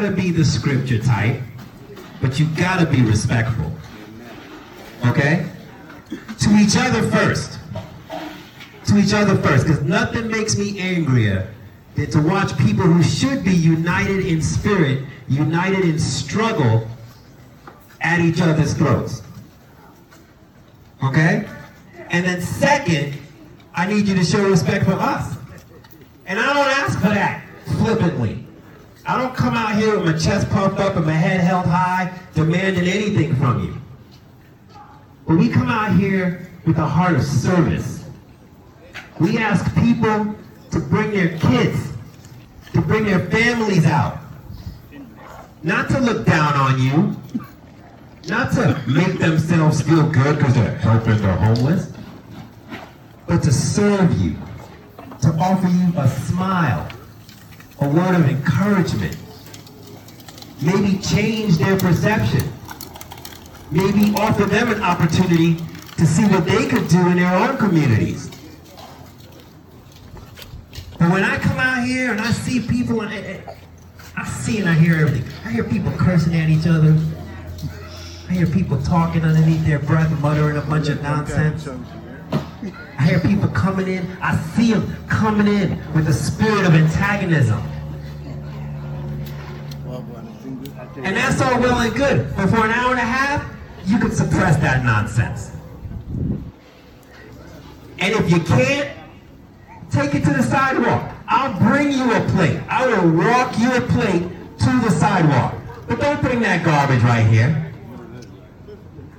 gotta be the scripture type, but you gotta be respectful. Okay? To each other first. To each other first, because nothing makes me angrier than to watch people who should be united in spirit, united in struggle, at each other's throats. Okay? And then second, I need you to show respect for us. And I don't ask for that flippantly. I don't come out here with my chest pumped up and my head held high, demanding anything from you. But we come out here with a heart of service. We ask people to bring their kids, to bring their families out. Not to look down on you, not to make themselves feel good because they're helping the homeless, but to serve you, to offer you a smile, a word of encouragement, maybe change their perception, maybe offer them an opportunity to see what they could do in their own communities. But when I come out here and I see people, and I, I see and I hear everything. I hear people cursing at each other. I hear people talking underneath their breath, muttering a bunch of nonsense. I hear people coming in. I see them coming in with a spirit of antagonism. And that's all well and good. But for an hour and a half, you can suppress that nonsense. And if you can't, take it to the sidewalk. I'll bring you a plate. I will walk you a plate to the sidewalk. But don't bring that garbage right here.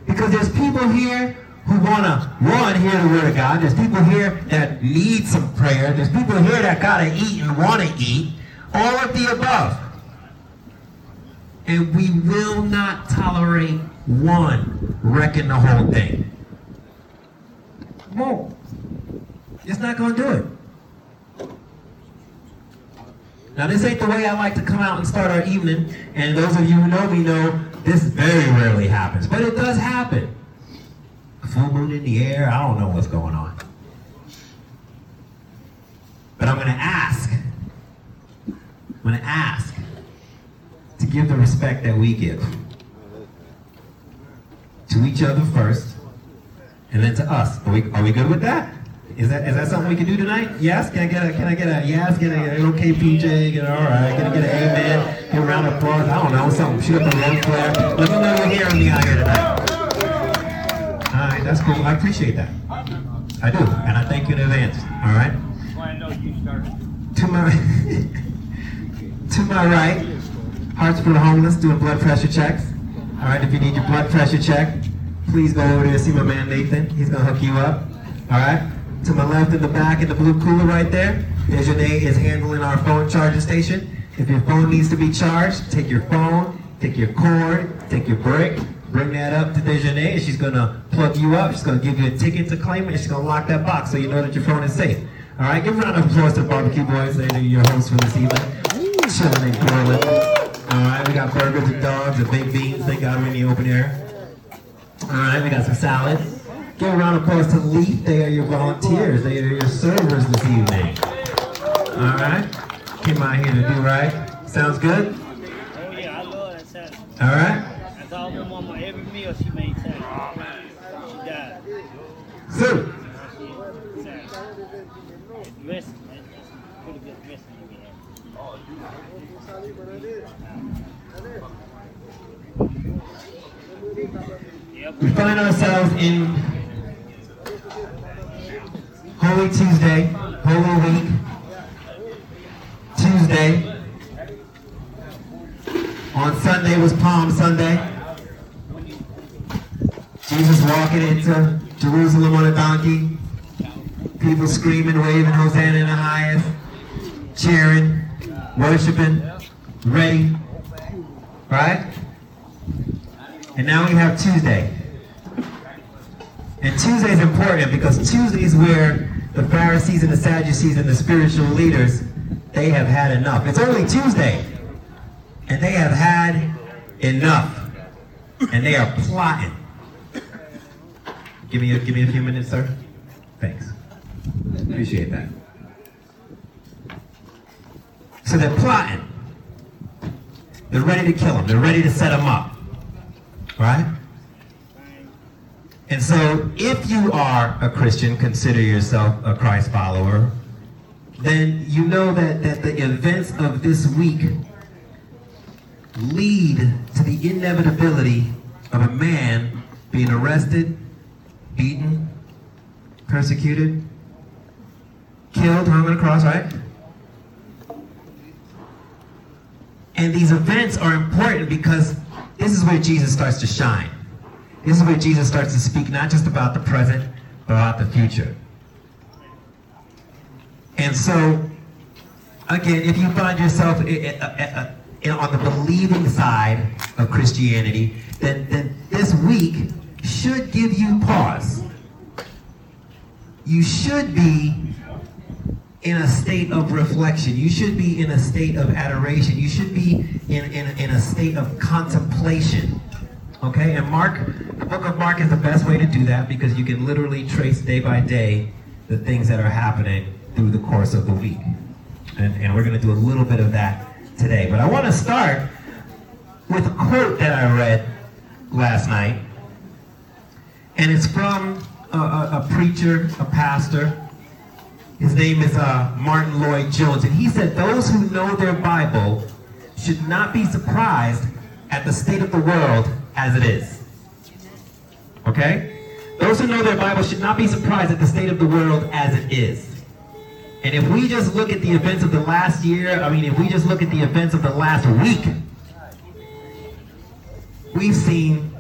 Because there's people here who want to, one, hear the word of God. There's people here that need some prayer. There's people here that got to eat and want to eat. All of the above. And we will not tolerate one wrecking the whole thing. Won't. It's not going to do it. Now, this ain't the way I like to come out and start our evening. And those of you who know me know this very rarely happens. But it does happen. Full moon in the air, I don't know what's going on. But I'm going to ask. I'm going to ask to give the respect that we give to each other first, and then to us. Are we, are we good with that? Is that is that something we can do tonight? Yes? Can I get a can I get a yes? Get a, an okay PJ? Get a, all right? Can I get an amen? Get a round of applause? I don't know, something. Shoot up a roll flare. Let me know you're hearing me out here tonight. All right, that's cool. I appreciate that. I do, and I thank you in advance. All right. I know you started. To my to my right, Hearts for the Homeless doing blood pressure checks. All right, if you need your blood pressure check, please go over there and see my man Nathan. He's gonna hook you up. All right. To my left in the back in the blue cooler right there, Dejanay is handling our phone charging station. If your phone needs to be charged, take your phone, take your cord, take your brick, bring that up to Dejanay, and she's gonna plug you up. She's gonna give you a ticket to claim it, and she's gonna lock that box so you know that your phone is safe. All right, give a round of applause to Barbecue Boys. They're your hosts for this evening. Chilling in Portland. All right, we got burgers and dogs and baked beans. Thank God we're in the open air. All right, we got some salad. Give a round of applause to Leaf. They are your volunteers. They are your servers this evening. All right, came out here to do right. Sounds good. Oh yeah, I love that salad. All right. That's all my mama every meal she made salad. She died. So, Salad. Dressing, man. That's pretty good dressing you get. Find ourselves in Holy Tuesday, Holy Week, Tuesday. On Sunday was Palm Sunday. Jesus walking into Jerusalem on a donkey. People screaming, waving, Hosanna in the highest, cheering, worshiping, ready. Right? And now we have Tuesday. And Tuesday is important because Tuesday is where the Pharisees and the Sadducees and the spiritual leaders, they have had enough. It's only Tuesday. And they have had enough. And they are plotting. Give me a, give me a few minutes, sir. Thanks. Appreciate that. So they're plotting. They're ready to kill him. They're ready to set him up. Right? And so, if you are a Christian, consider yourself a Christ follower, then you know that, that the events of this week lead to the inevitability of a man being arrested, beaten, persecuted, killed, hung on a cross, right? And these events are important because this is where Jesus starts to shine. This is where Jesus starts to speak not just about the present, but about the future. And so, again, if you find yourself on the believing side of Christianity, then, then this week should give you pause. You should be in a state of reflection. You should be in a state of adoration. You should be in, in, in a state of contemplation. Okay? And Mark, the book of Mark is the best way to do that because you can literally trace day by day the things that are happening through the course of the week. And, and we're going to do a little bit of that today. But I want to start with a quote that I read last night. And it's from a, a, a preacher, a pastor. His name is uh, Martyn Lloyd-Jones. And he said, Those who know their Bible should not be surprised at the state of the world as it is. Okay? Those who know their Bible should not be surprised at the state of the world as it is. And if we just look at the events of the last year, I mean, if we just look at the events of the last week, we've seen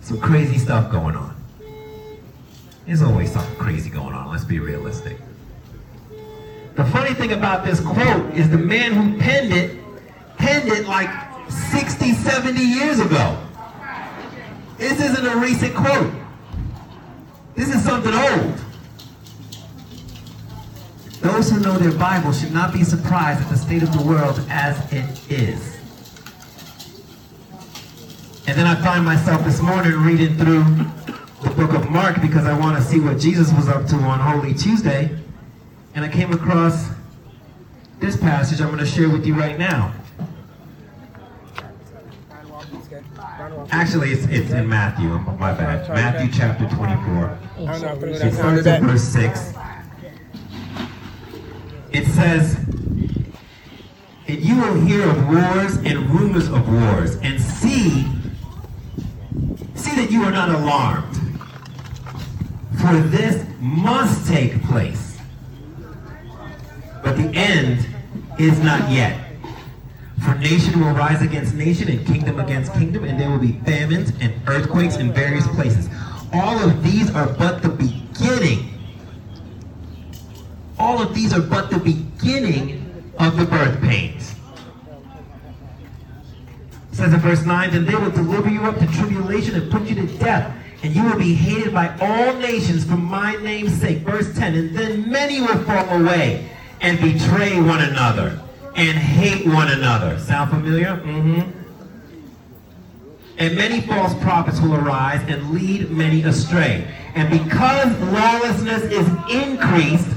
some crazy stuff going on. There's always something crazy going on, let's be realistic. The funny thing about this quote is the man who penned it, penned it like 60, 70 years ago. This isn't a recent quote. This is something old. Those who know their Bible should not be surprised at the state of the world as it is. And then I find myself this morning reading through the book of Mark because I want to see what Jesus was up to on Holy Tuesday. And I came across this passage I'm going to share with you right now. Actually, it's, it's in Matthew. My bad. Matthew chapter 24. It starts at verse 6. It says, And you will hear of wars and rumors of wars, and see, see that you are not alarmed. For this must take place. But the end is not yet. For nation will rise against nation and kingdom against kingdom, and there will be famines and earthquakes in various places. All of these are but the beginning. All of these are but the beginning of the birth pains. It says in verse 9, Then they will deliver you up to tribulation and put you to death, and you will be hated by all nations for my name's sake. Verse 10, And then many will fall away and betray one another and hate one another. Sound familiar? Mm-hmm. And many false prophets will arise and lead many astray. And because lawlessness is increased,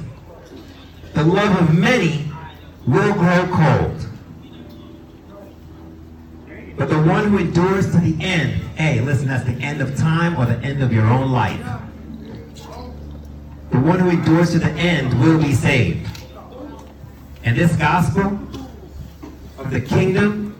the love of many will grow cold. But the one who endures to the end, hey, listen, that's the end of time or the end of your own life. The one who endures to the end will be saved. And this gospel of the kingdom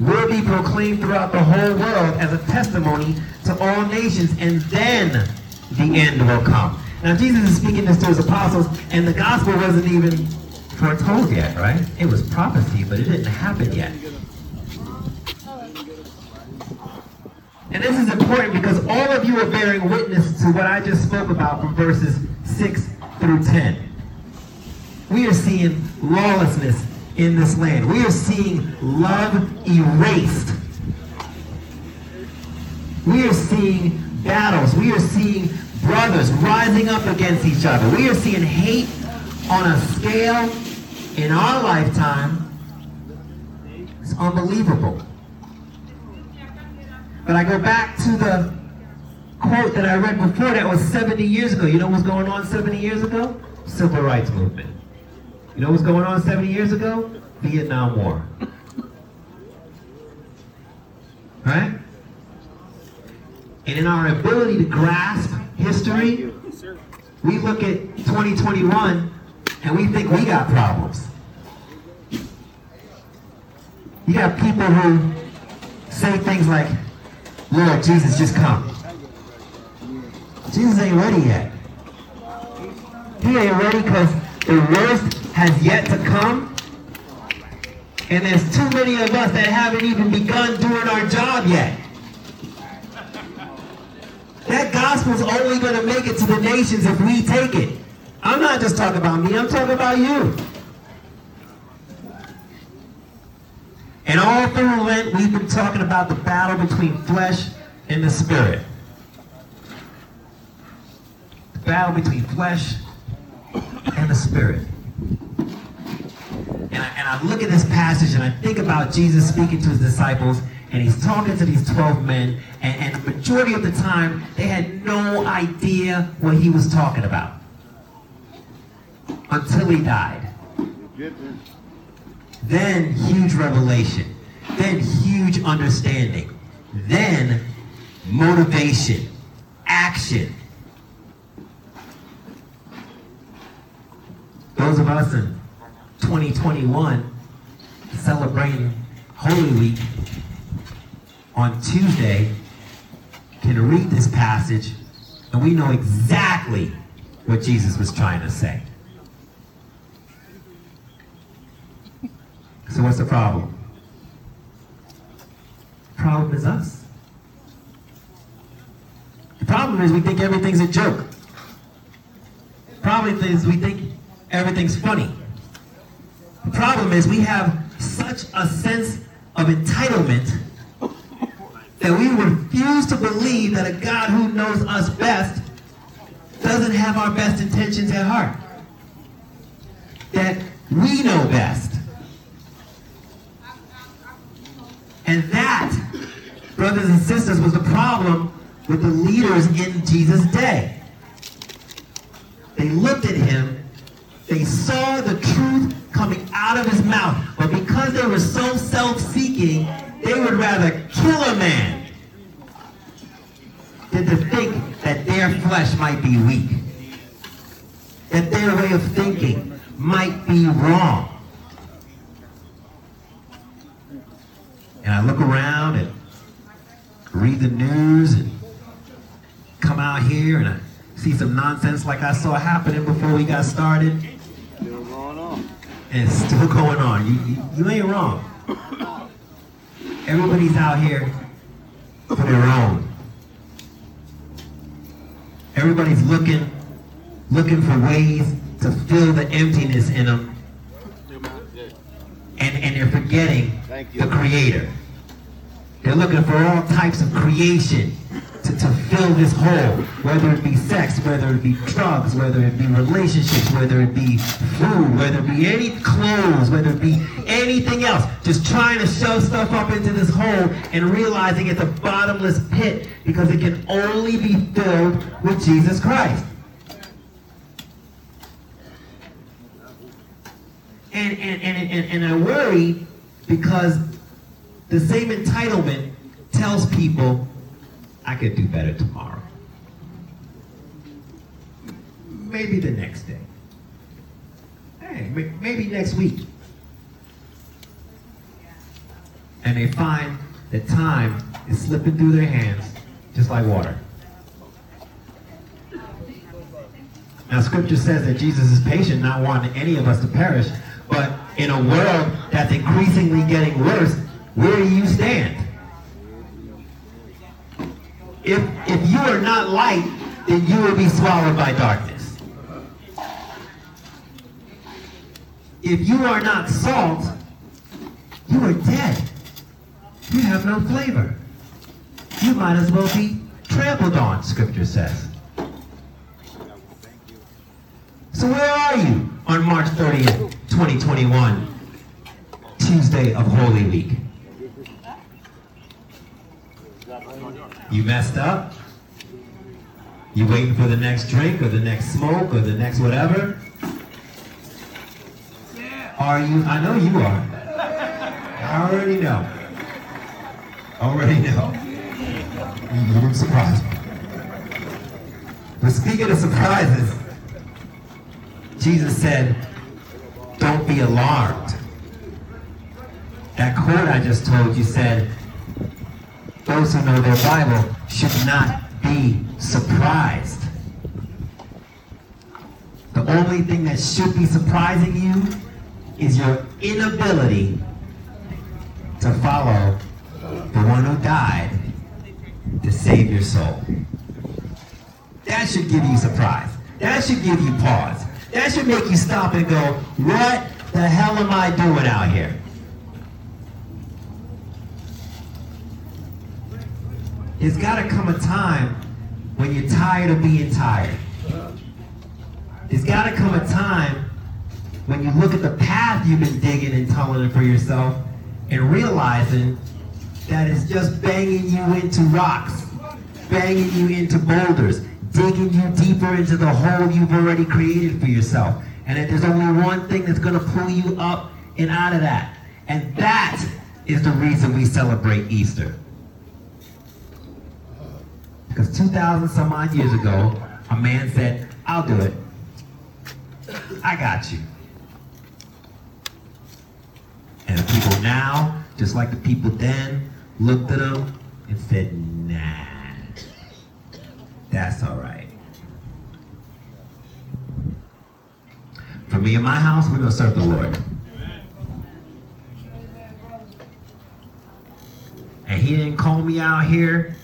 will be proclaimed throughout the whole world as a testimony to all nations, and then the end will come. Now, Jesus is speaking this to his apostles, and the gospel wasn't even foretold yet, right? It was prophecy, but it didn't happen yet. And this is important because all of you are bearing witness to what I just spoke about from verses 6 through 10. We are seeing lawlessness in this land. We are seeing love erased. We are seeing battles. We are seeing brothers rising up against each other. We are seeing hate on a scale in our lifetime. It's unbelievable. But I go back to the quote that I read before that was 70 years ago. You know what's going on 70 years ago? Civil rights movement. You know what's going on 70 years ago? Vietnam War. Right? And in our ability to grasp history, we look at 2021 and we think we got problems. You got people who say things like, Lord Jesus, just come. Jesus ain't ready yet. He ain't ready because the worst has yet to come. And there's too many of us that haven't even begun doing our job yet. That gospel's only going to make it to the nations if we take it. I'm not just talking about me, I'm talking about you. And all through Lent, we've been talking about the battle between flesh and the spirit. The battle between flesh and the spirit. I look at this passage and I think about Jesus speaking to his disciples, and he's talking to these 12 men, and, and the majority of the time, they had no idea what he was talking about until he died. Then huge revelation. Then huge understanding. Then motivation. Action. Those of us in 2021 celebrating Holy Week on Tuesday can read this passage and we know exactly what Jesus was trying to say. So what's the problem? The problem is us. The problem is we think everything's a joke. Problem is we think everything's funny. Problem is we have such a sense of entitlement that we refuse to believe that a God who knows us best doesn't have our best intentions at heart. That we know best. And that, brothers and sisters, was the problem with the leaders in Jesus' day. They looked at him, they saw the truth coming out of his mouth, but because they were so self-seeking, they would rather kill a man than to think that their flesh might be weak, that their way of thinking might be wrong. And I look around and read the news and come out here and I see some nonsense like I saw happening before we got started. Still going on. And it's still going on. You, you, you ain't wrong. Everybody's out here for their own. Everybody's looking, looking for ways to fill the emptiness in them, and, and they're forgetting the Creator. They're looking for all types of creation to, fill this hole, whether it be sex, whether it be drugs, whether it be relationships, whether it be food, whether it be any clothes, whether it be anything else. Just trying to shove stuff up into this hole and realizing it's a bottomless pit because it can only be filled with Jesus Christ. And, and, and, and, and I worry because the same entitlement tells people, I could do better tomorrow. Maybe the next day. Hey, maybe next week. And they find that time is slipping through their hands just like water. Now, scripture says that Jesus is patient, not wanting any of us to perish. But in a world that's increasingly getting worse, where do you stand? If, if you are not light, then you will be swallowed by darkness. If you are not salt, you are dead. You have no flavor. You might as well be trampled on, scripture says. So where are you on March 30th, 2021, Tuesday of Holy Week? You messed up? You waiting for the next drink or the next smoke or the next whatever? Are you? I know you are. I already know. I already know. You didn't surprise me. But speaking of surprises, Jesus said, don't be alarmed. That quote I just told you said, those who know their Bible should not be surprised. The only thing that should be surprising you is your inability to follow the one who died to save your soul. That should give you surprise. That should give you pause. That should make you stop and go, what the hell am I doing out here? There's got to come a time when you're tired of being tired. There's got to come a time when you look at the path you've been digging and tunneling for yourself and realizing that it's just banging you into rocks, banging you into boulders, digging you deeper into the hole you've already created for yourself. And that there's only one thing that's going to pull you up and out of that. And that is the reason we celebrate Easter. Because 2,000 some odd years ago, a man said, I'll do it. I got you. And the people now, just like the people then, looked at him and said, nah, that's all right. For me and my house, we're going to serve the Lord. And he didn't call me out here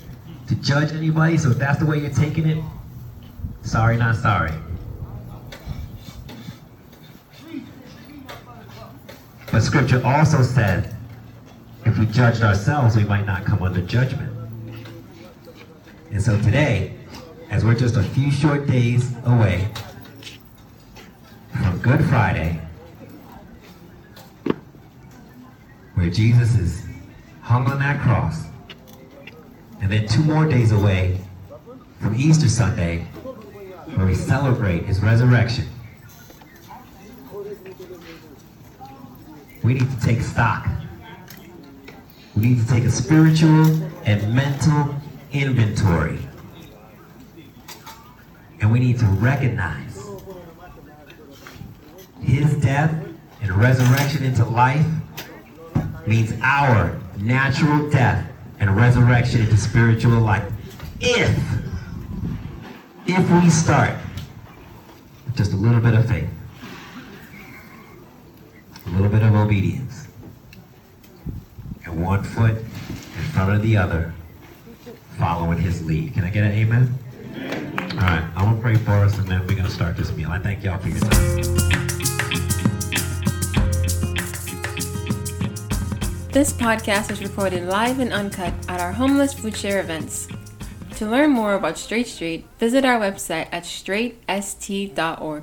to judge anybody, so if that's the way you're taking it, sorry, not sorry. But scripture also said, if we judged ourselves, we might not come under judgment. And so today, as we're just a few short days away from Good Friday, where Jesus is hung on that cross, and then two more days away from Easter Sunday, where we celebrate his resurrection. We need to take stock. We need to take a spiritual and mental inventory. And we need to recognize his death and resurrection into life means our natural death and resurrection into spiritual life. If, if we start with just a little bit of faith, a little bit of obedience, and one foot in front of the other, following his lead. Can I get an amen? All right, I'm gonna pray for us, and then we're gonna start this meal. I thank y'all for your time. This podcast was recorded live and uncut at our homeless food share events. To learn more about Straight Street, visit our website at straightst.org.